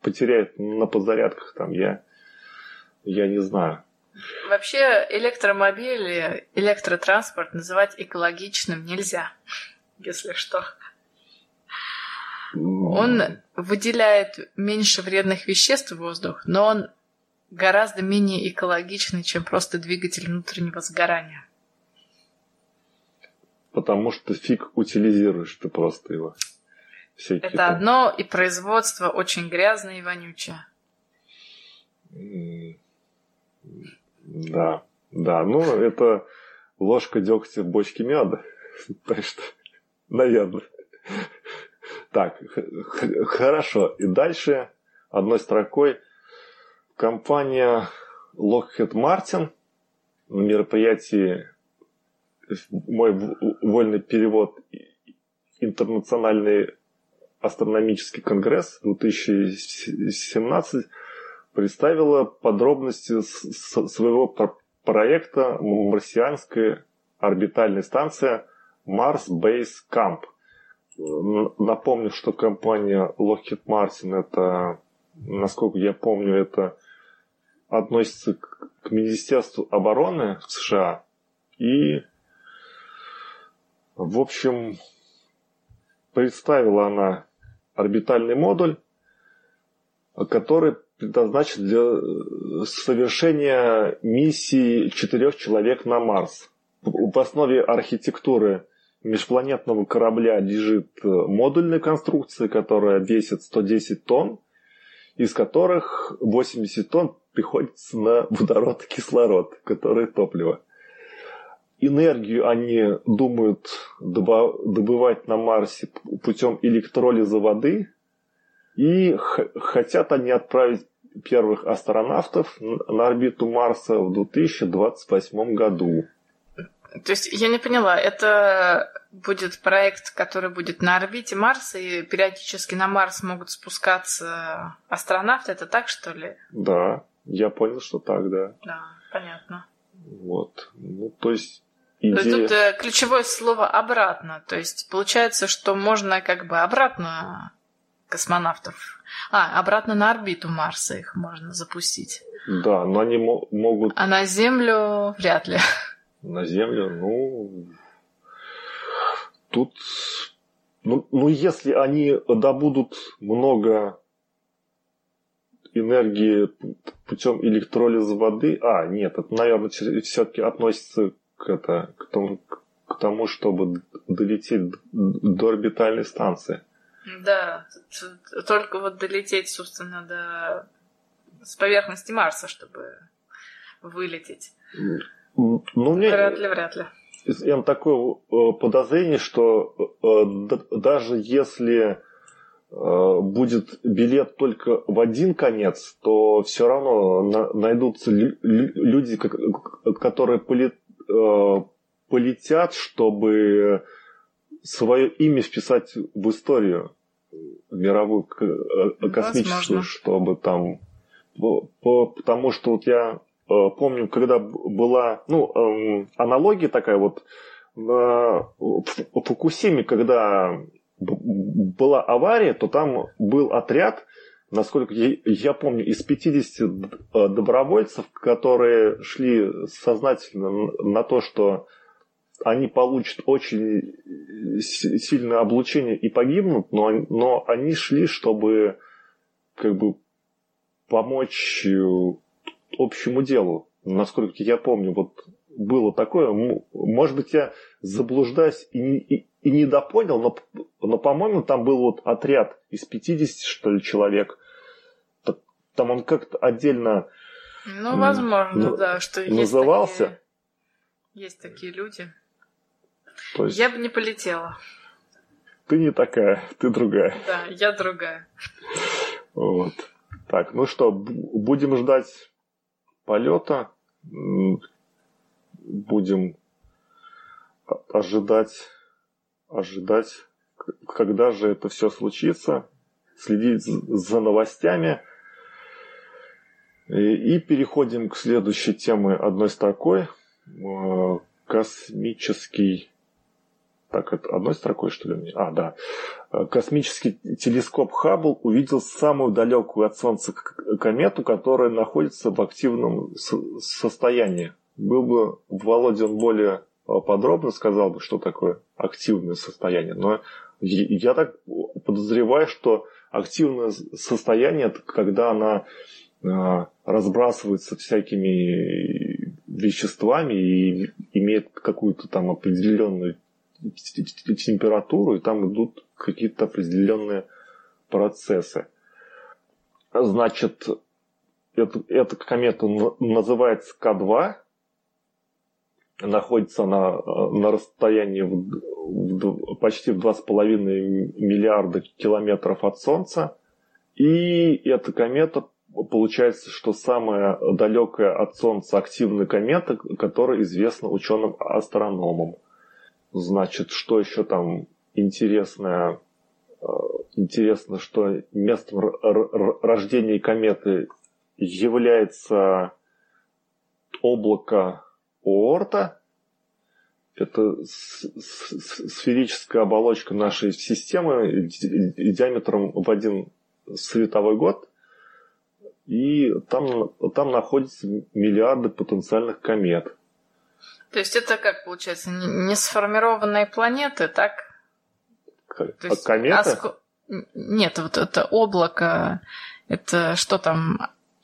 потеряет на подзарядках, там я, я не знаю. Вообще электромобили, электротранспорт называть экологичным нельзя, если что. Он выделяет меньше вредных веществ в воздух, но он гораздо менее экологичный, чем просто двигатель внутреннего сгорания. Потому что фиг утилизируешь ты просто его. Всякие Это там. одно, и производство очень грязное и вонючее. Да, да, ну это ложка дегтя в бочке меда. Так что, наверное. Так, хорошо. И дальше одной строкой компания Lockheed Martin на мероприятии мой вольный перевод Интернациональный астрономический конгресс 2017 представила подробности своего проекта марсианская орбитальная станция Mars Base Camp. Напомню, что компания Lockheed Martin это, насколько я помню, это относится к Министерству обороны США. И, в общем, представила она орбитальный модуль, который предназначен для совершения миссии четырех человек на Марс. В основе архитектуры межпланетного корабля лежит модульная конструкция, которая весит 110 тонн, из которых 80 тонн приходится на водород и кислород, которые топливо. Энергию они думают добывать на Марсе путем электролиза воды, и хотят они отправить первых астронавтов на орбиту Марса в 2028 году. То есть я не поняла, это будет проект, который будет на орбите Марса, и периодически на Марс могут спускаться астронавты, это так, что ли? Да, я понял, что так, да. Да, понятно. Вот. Ну, то есть идея... Тут э, ключевое слово «обратно». То есть получается, что можно как бы обратно космонавтов. А, обратно на орбиту Марса их можно запустить. Да, но они могут... А на Землю вряд ли. На Землю, ну... Тут... Ну, ну если они добудут много энергии путем электролиза воды... А, нет, это, наверное, все-таки относится это, к, тому, к тому, чтобы долететь до орбитальной станции. Да, только вот долететь, собственно, до с поверхности Марса, чтобы вылететь. Ну, мне... Вряд ли, вряд ли. Я такое э, подозрение, что э, даже если э, будет билет только в один конец, то все равно найдутся люди, которые полетят, чтобы свое имя вписать в историю мировую э, космическую, Возможно. чтобы там... Потому что вот я э, помню, когда была ну, эм, аналогия такая вот на Фукусиме, когда была авария, то там был отряд, насколько я, помню, из 50 э, добровольцев, которые шли сознательно на то, что они получат очень сильное облучение и погибнут, но, но они шли, чтобы как бы помочь э, общему делу. Насколько я помню, вот было такое. Может быть, я заблуждаюсь и, и, и недопонял, но, но, по-моему, там был вот отряд из 50, что ли, человек. Там он как-то отдельно ну, возможно, да, что назывался. Есть такие, есть такие люди. То есть... Я бы не полетела. Ты не такая, ты другая. Да, я другая. Вот. Так, ну что, будем ждать полета. Будем ожидать, ожидать, когда же это все случится, следить за новостями. И, переходим к следующей теме одной строкой. Э, космический так, это одной строкой, что ли? А, да. Космический телескоп Хаббл увидел самую далекую от Солнца комету, которая находится в активном состоянии. Был бы Володя более а, подробно сказал бы, что такое активное состояние. Но я так подозреваю, что активное состояние это когда она а, разбрасывается всякими веществами и имеет какую-то там определенную температуру, и там идут какие-то определенные процессы. Значит, эта, эта комета называется К2. находится на, на расстоянии в, в, почти в 2,5 миллиарда километров от Солнца. И эта комета получается, что самая далекая от Солнца активная комета, которая известна ученым-астрономам. Значит, что еще там интересное? Э, интересно, что местом рождения кометы является облако Оорта. Это сферическая оболочка нашей системы диаметром в один световой год. И там, там находятся миллиарды потенциальных комет. То есть это как получается? Не сформированные планеты, так? То есть, комета? Оско... Нет, вот это облако, это что там?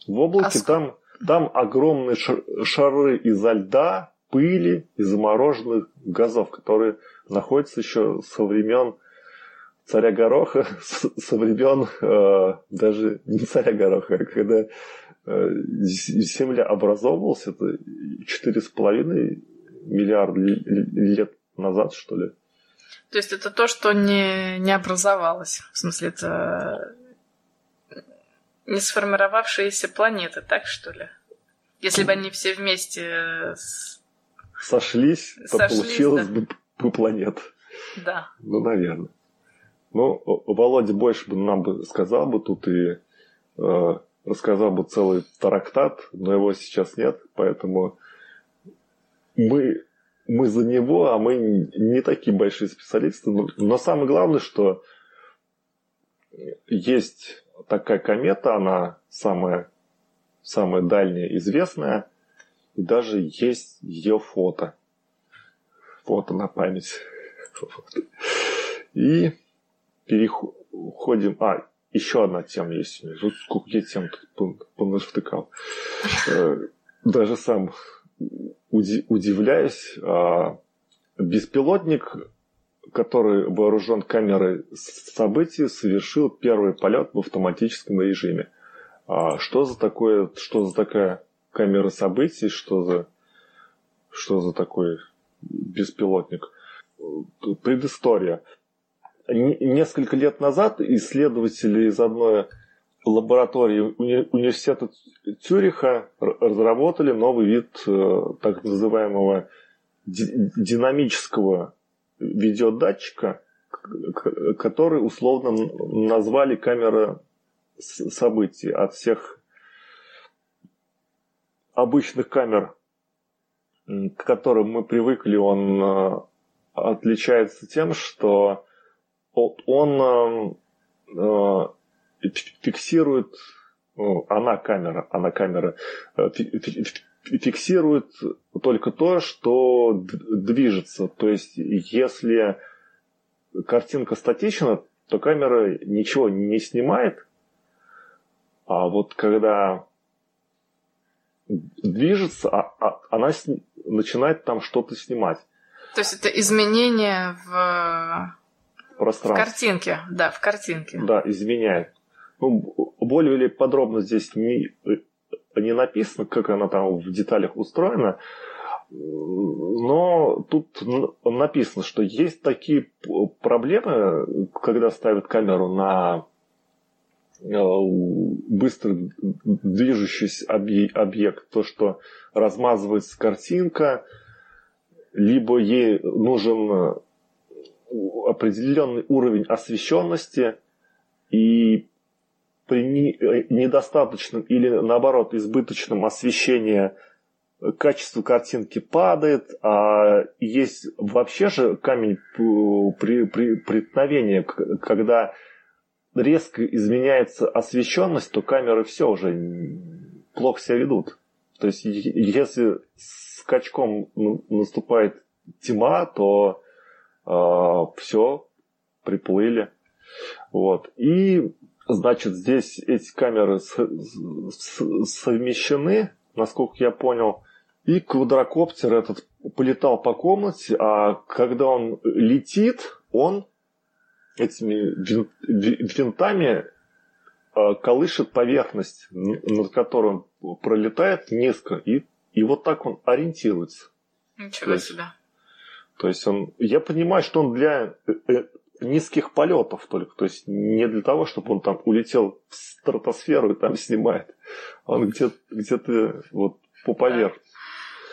В облаке Оск... там, там огромные шары изо льда, пыли и замороженных газов, которые находятся еще со времен царя Гороха, со времен э, даже не царя Гороха, а когда э, Земля образовывалась, это четыре с половиной миллиарда лет назад, что ли. То есть это то, что не, не образовалось. В смысле, это не сформировавшиеся планеты, так что ли? Если бы они все вместе с... сошлись, то сошлись, получилось да. бы планет. Да. Ну, наверное. Ну, Володя больше бы нам бы сказал бы тут и э, рассказал бы целый тарактат, но его сейчас нет, поэтому мы, мы за него, а мы не такие большие специалисты. Но, но самое главное, что есть такая комета, она самая, самая дальняя известная, и даже есть ее фото. Фото на память. И переходим... А, еще одна тема есть. Сколько я тем понавтыкал. Э, даже сам удивляюсь. А, беспилотник, который вооружен камерой событий, совершил первый полет в автоматическом режиме. А что за такое, что за такая камера событий, что за, что за такой беспилотник? Предыстория. Несколько лет назад исследователи из одной лаборатории уни- университета Цюриха разработали новый вид э, так называемого динамического видеодатчика, который условно назвали камера событий от всех обычных камер, к которым мы привыкли, он э, отличается тем, что он э, фиксирует, ну, она камера, она камера, э, фиксирует только то, что движется. То есть, если картинка статична, то камера ничего не снимает, а вот когда движется, а, а, она начинает там что-то снимать. То есть это изменение в пространстве. В картинке, да, в картинке. Да, изменяет. Ну, более или подробно здесь не, не написано, как она там в деталях устроена, но тут написано, что есть такие проблемы, когда ставят камеру на э, быстро движущийся объект, то, что размазывается картинка, либо ей нужен определенный уровень освещенности, и при э, недостаточном или наоборот избыточном освещении качество картинки падает, а есть вообще же камень при, при преткновении, когда резко изменяется освещенность, то камеры все уже плохо себя ведут. То есть, если скачком наступает тьма, то все, приплыли. Вот. И Значит, здесь эти камеры совмещены, насколько я понял. И квадрокоптер этот полетал по комнате, а когда он летит, он этими винтами а, колышет поверхность, над которой он пролетает низко, и, и вот так он ориентируется. Ничего есть- себе. То есть он, я понимаю, что он для э, э, низких полетов только, то есть не для того, чтобы он там улетел в стратосферу и там снимает. Он где-то где вот по поверхности.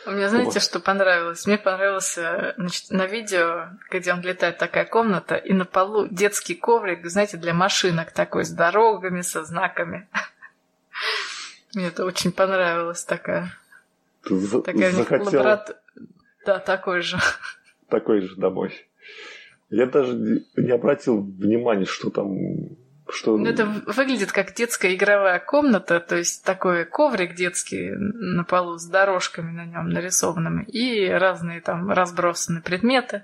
Мне знаете, Вот. что понравилось? Мне понравилось значит, на видео, где он летает, такая комната, и на полу детский коврик, знаете, для машинок такой, с дорогами, со знаками. Мне это очень понравилось, такая, Ты такая у них захотел лаборат- Да, такой же. такой же домой. Я даже не обратил внимания, что там... Что... Ну, это выглядит как детская игровая комната, то есть такой коврик детский на полу с дорожками на нем нарисованными и разные там разбросанные предметы.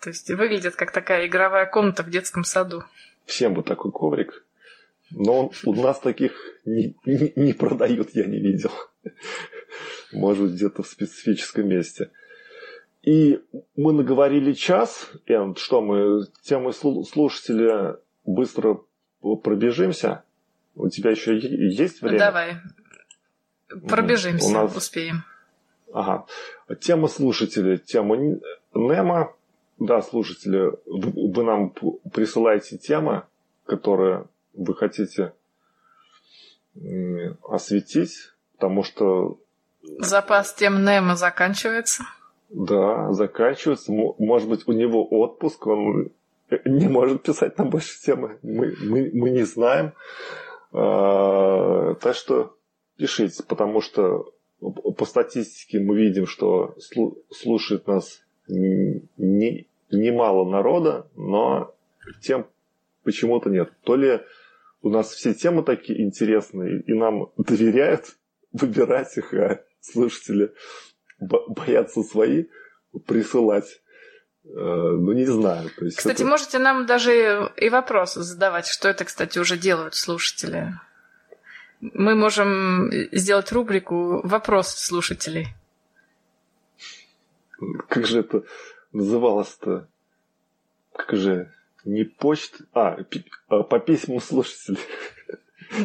То есть выглядит как такая игровая комната в детском саду. Всем бы такой коврик. Но у нас таких не, не- не продают, я не видел. Может, где-то в специфическом месте. И мы наговорили час. Энд, что мы, темы слу- слушателя быстро пробежимся? У тебя еще есть время? Давай. Пробежимся, У нас- успеем. Ага. Тема слушателя, тема Немо. Да, слушатели, вы нам присылаете темы, которые вы хотите осветить, потому что, Запас тем Немо заканчивается. Да, заканчивается. Может быть, у него отпуск, он э, не может писать нам больше темы. Мы, мы, мы не знаем. А, Так что пишите, потому что по статистике мы видим, что слу- слушает нас не, немало народа, но тем почему-то нет. То ли у нас все темы такие интересные, и нам доверяют выбирать их, а слушатели боятся свои присылать. Э, Ну, не знаю. То есть Кстати, это- можете нам даже и вопросы задавать, что это, кстати, уже делают слушатели. Мы можем сделать рубрику «Вопросы слушателей». Как же это называлось-то? Как же не почта, а, по письмам слушателей.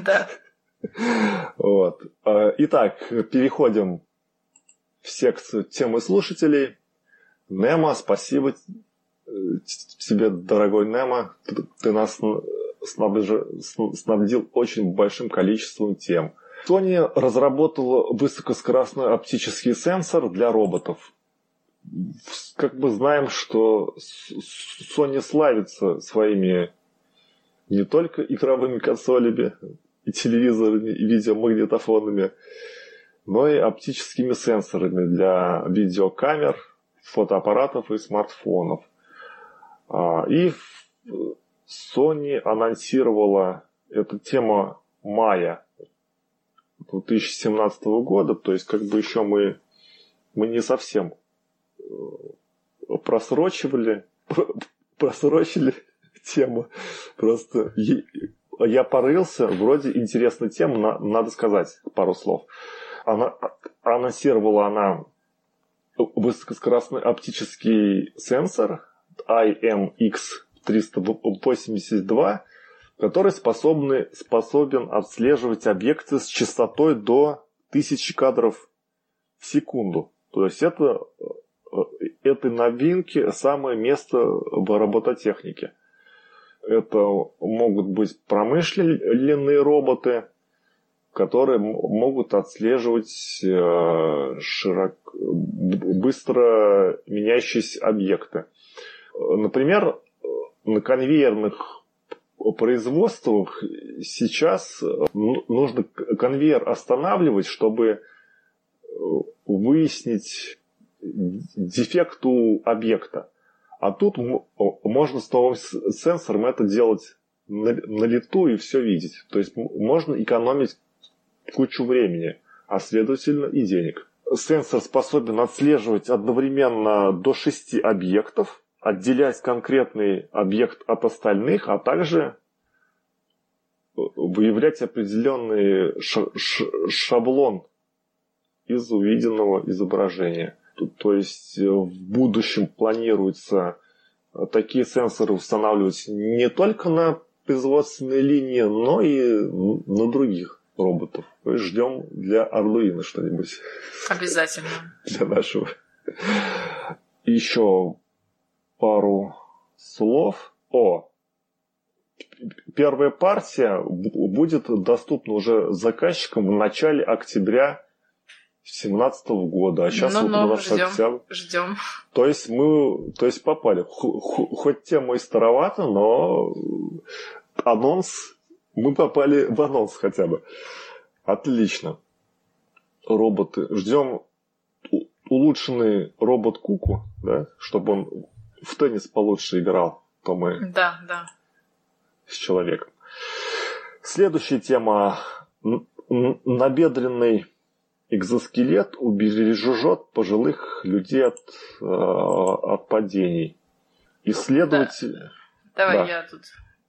Да. Вот. А, Итак, переходим в секцию темы слушателей. Немо, спасибо э, тебе, дорогой Немо. Ты, нас снабдил очень большим количеством тем. Sony разработала высокоскоростной оптический сенсор для роботов. Как бы знаем, что Sony славится своими не только игровыми консолями, и телевизорами, и видеомагнитофонами, но и оптическими сенсорами для видеокамер, фотоаппаратов и смартфонов. А, И Sony анонсировала эту тему мая 2017 года, то есть как бы еще мы, мы не совсем э, просрочивали, просрочили тему. Просто я порылся, вроде интересная тема, на- надо сказать пару слов. Она, анонсировала она высокоскоростной оптический сенсор IMX382, который способны, способен отслеживать объекты с частотой до 1000 кадров в секунду. То есть это, э, этой новинки самое место в робототехнике. Это могут быть промышленные роботы, которые могут отслеживать э, широк- быстро меняющиеся объекты. Например, на конвейерных производствах сейчас э, ну- нужно конвейер останавливать, чтобы э, выяснить дефект у объекта. А тут можно с новым сенсором это делать на, на лету и все видеть. То есть можно экономить кучу времени, а следовательно и денег. Сенсор способен отслеживать одновременно до 6 объектов, отделять конкретный объект от остальных, а также э, выявлять определенный шаблон из увиденного изображения. То- То есть э, в будущем планируется э, такие сенсоры устанавливать не только на производственной линии, но и на других роботов. Ждем для Arduino что-нибудь Обязательно. для нашего Еще пару слов. О, первая партия будет доступна уже заказчикам в начале октября 2017 года, а сейчас ну, вот у нас ждем, октябрь. Ждем. То есть мы, то есть попали. Хоть тема и старовата, но анонс, мы попали в анонс хотя бы. Отлично. Роботы. Ждем улучшенный робот Куку, да, чтобы он в теннис получше играл, то мы да, да. с человеком. Следующая тема. Набедренный экзоскелет убережет пожилых людей от, э, от падений. Исследователь... Да. Давай да. я тут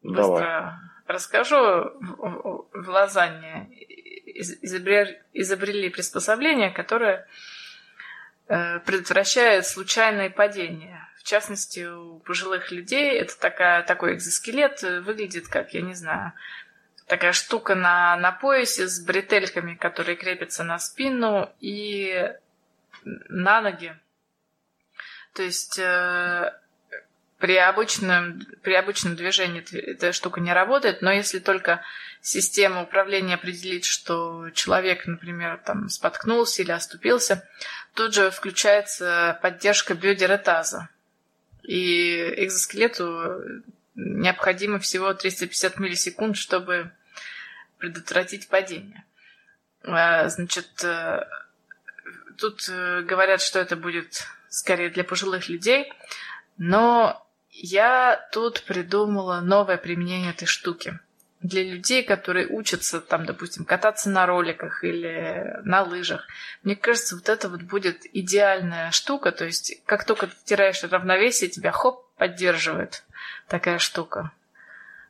быстро Давай. Расскажу. В, Лозанне изобрели, приспособление, которое э, предотвращает случайные падения. В частности, у пожилых людей это такая, такой экзоскелет выглядит как, я не знаю, такая штука на, на поясе с бретельками, которые крепятся на спину и на ноги. То есть э, при обычном, при обычном движении эта штука не работает, но если только система управления определит, что человек, например, там споткнулся или оступился, тут же включается поддержка бедер и таза. И экзоскелету необходимо всего 350 миллисекунд, чтобы предотвратить падение. А, значит, э, тут э, говорят, что это будет скорее для пожилых людей, но я тут придумала новое применение этой штуки. Для людей, которые учатся, там, допустим, кататься на роликах или на лыжах, мне кажется, вот это вот будет идеальная штука. То есть, как только ты теряешь равновесие, тебя хоп, поддерживает такая штука.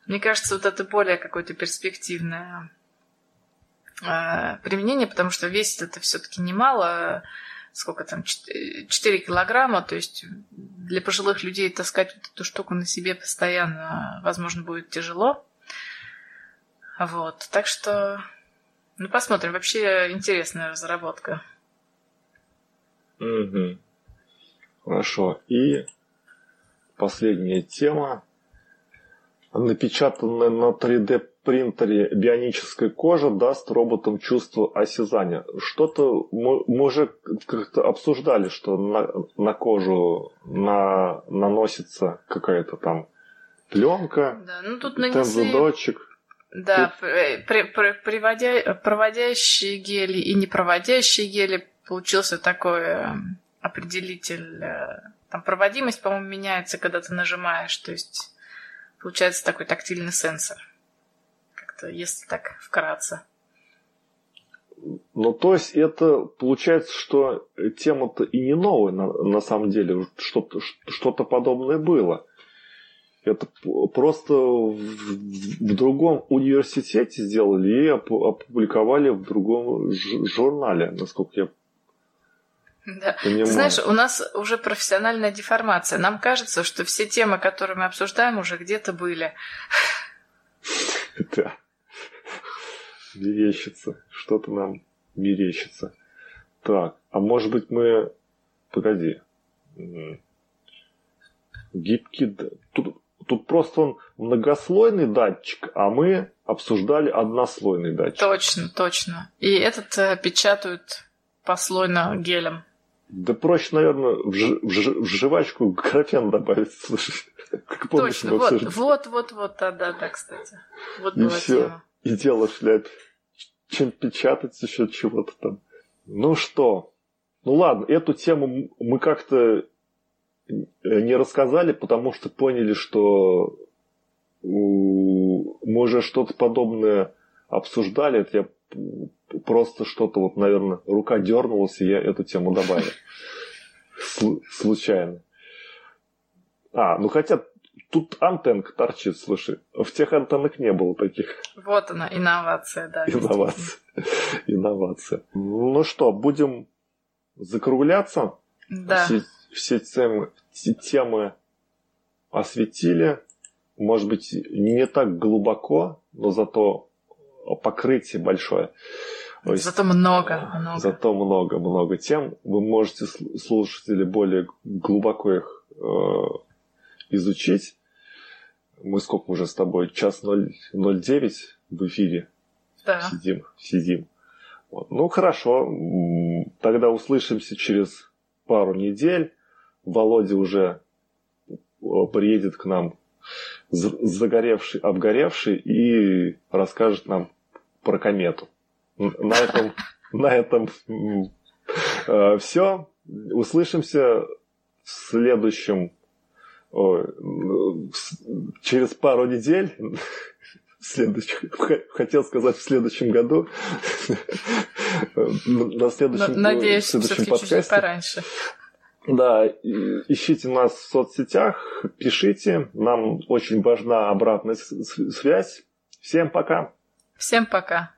Мне кажется, вот это более какое-то перспективное э, применение, потому что весит это все-таки немало, сколько там, 4 килограмма, то есть для пожилых людей таскать вот эту штуку на себе постоянно, возможно, будет тяжело. Вот, так что, ну, посмотрим. Вообще интересная разработка. Угу. Хорошо. И последняя тема напечатанная на 3D принтере бионическая кожа даст роботам чувство осязания. Что-то мы, мы уже как-то обсуждали, что на, на кожу на, наносится какая-то там пленка, да, ну, тут нанесли... датчик. Да, тут... при, при, приводя, проводящие гели и непроводящие гели получился такой э, определитель. Э, там проводимость, по-моему, меняется, когда ты нажимаешь, то есть Получается такой тактильный сенсор. Как-то, если так вкратце. Ну, то есть это получается, что тема-то и не новая на, на самом деле. Что-то, что-то подобное было. Это просто в, в другом университете сделали и опубликовали в другом журнале, насколько я да. Ты знаешь, у нас уже профессиональная деформация. Нам кажется, что все темы, которые мы обсуждаем, уже где-то были. Да. Мерещится. Что-то нам мерещится. Так, а может быть мы... Погоди. Гибкий... Тут, тут просто он многослойный датчик, а мы обсуждали однослойный датчик. Точно, точно. И этот э, печатают послойно гелем. Да проще, наверное, в, ж, в, ж, в жвачку графен добавить, слушай. Как помнишь, Точно, вот, вот, вот, вот, да, да, да, кстати. Вот и все, тема. и дело в шляпе. Чем печатать еще чего-то там. Ну что, ну ладно, эту тему мы как-то не рассказали, потому что поняли, что мы уже что-то подобное обсуждали. Это я просто что-то вот, наверное, рука дернулась, и я эту тему добавил. Случайно. А, ну хотя тут антенка торчит, слушай. В тех антеннах не было таких. Вот она, инновация, да. Инновация. Инновация. Ну что, будем закругляться? Да. Все, все темы, все темы осветили. Может быть, не так глубоко, но зато покрытие большое. Зато много, много. Зато много, много тем. Вы можете, слушатели, более глубоко их э, изучить. Мы сколько уже с тобой? Час 0,09 в эфире да. сидим. сидим. Вот. Ну, хорошо. Тогда услышимся через пару недель. Володя уже э, приедет к нам загоревший, обгоревший и расскажет нам про комету. На этом, на этом э, все. Услышимся в следующем через пару недель следующем, хотел сказать в следующем году, на следующем, Надеюсь, в следующем подкасте. пораньше. Да, ищите нас в соцсетях, пишите. Нам очень важна обратная связь. Всем пока. Всем пока.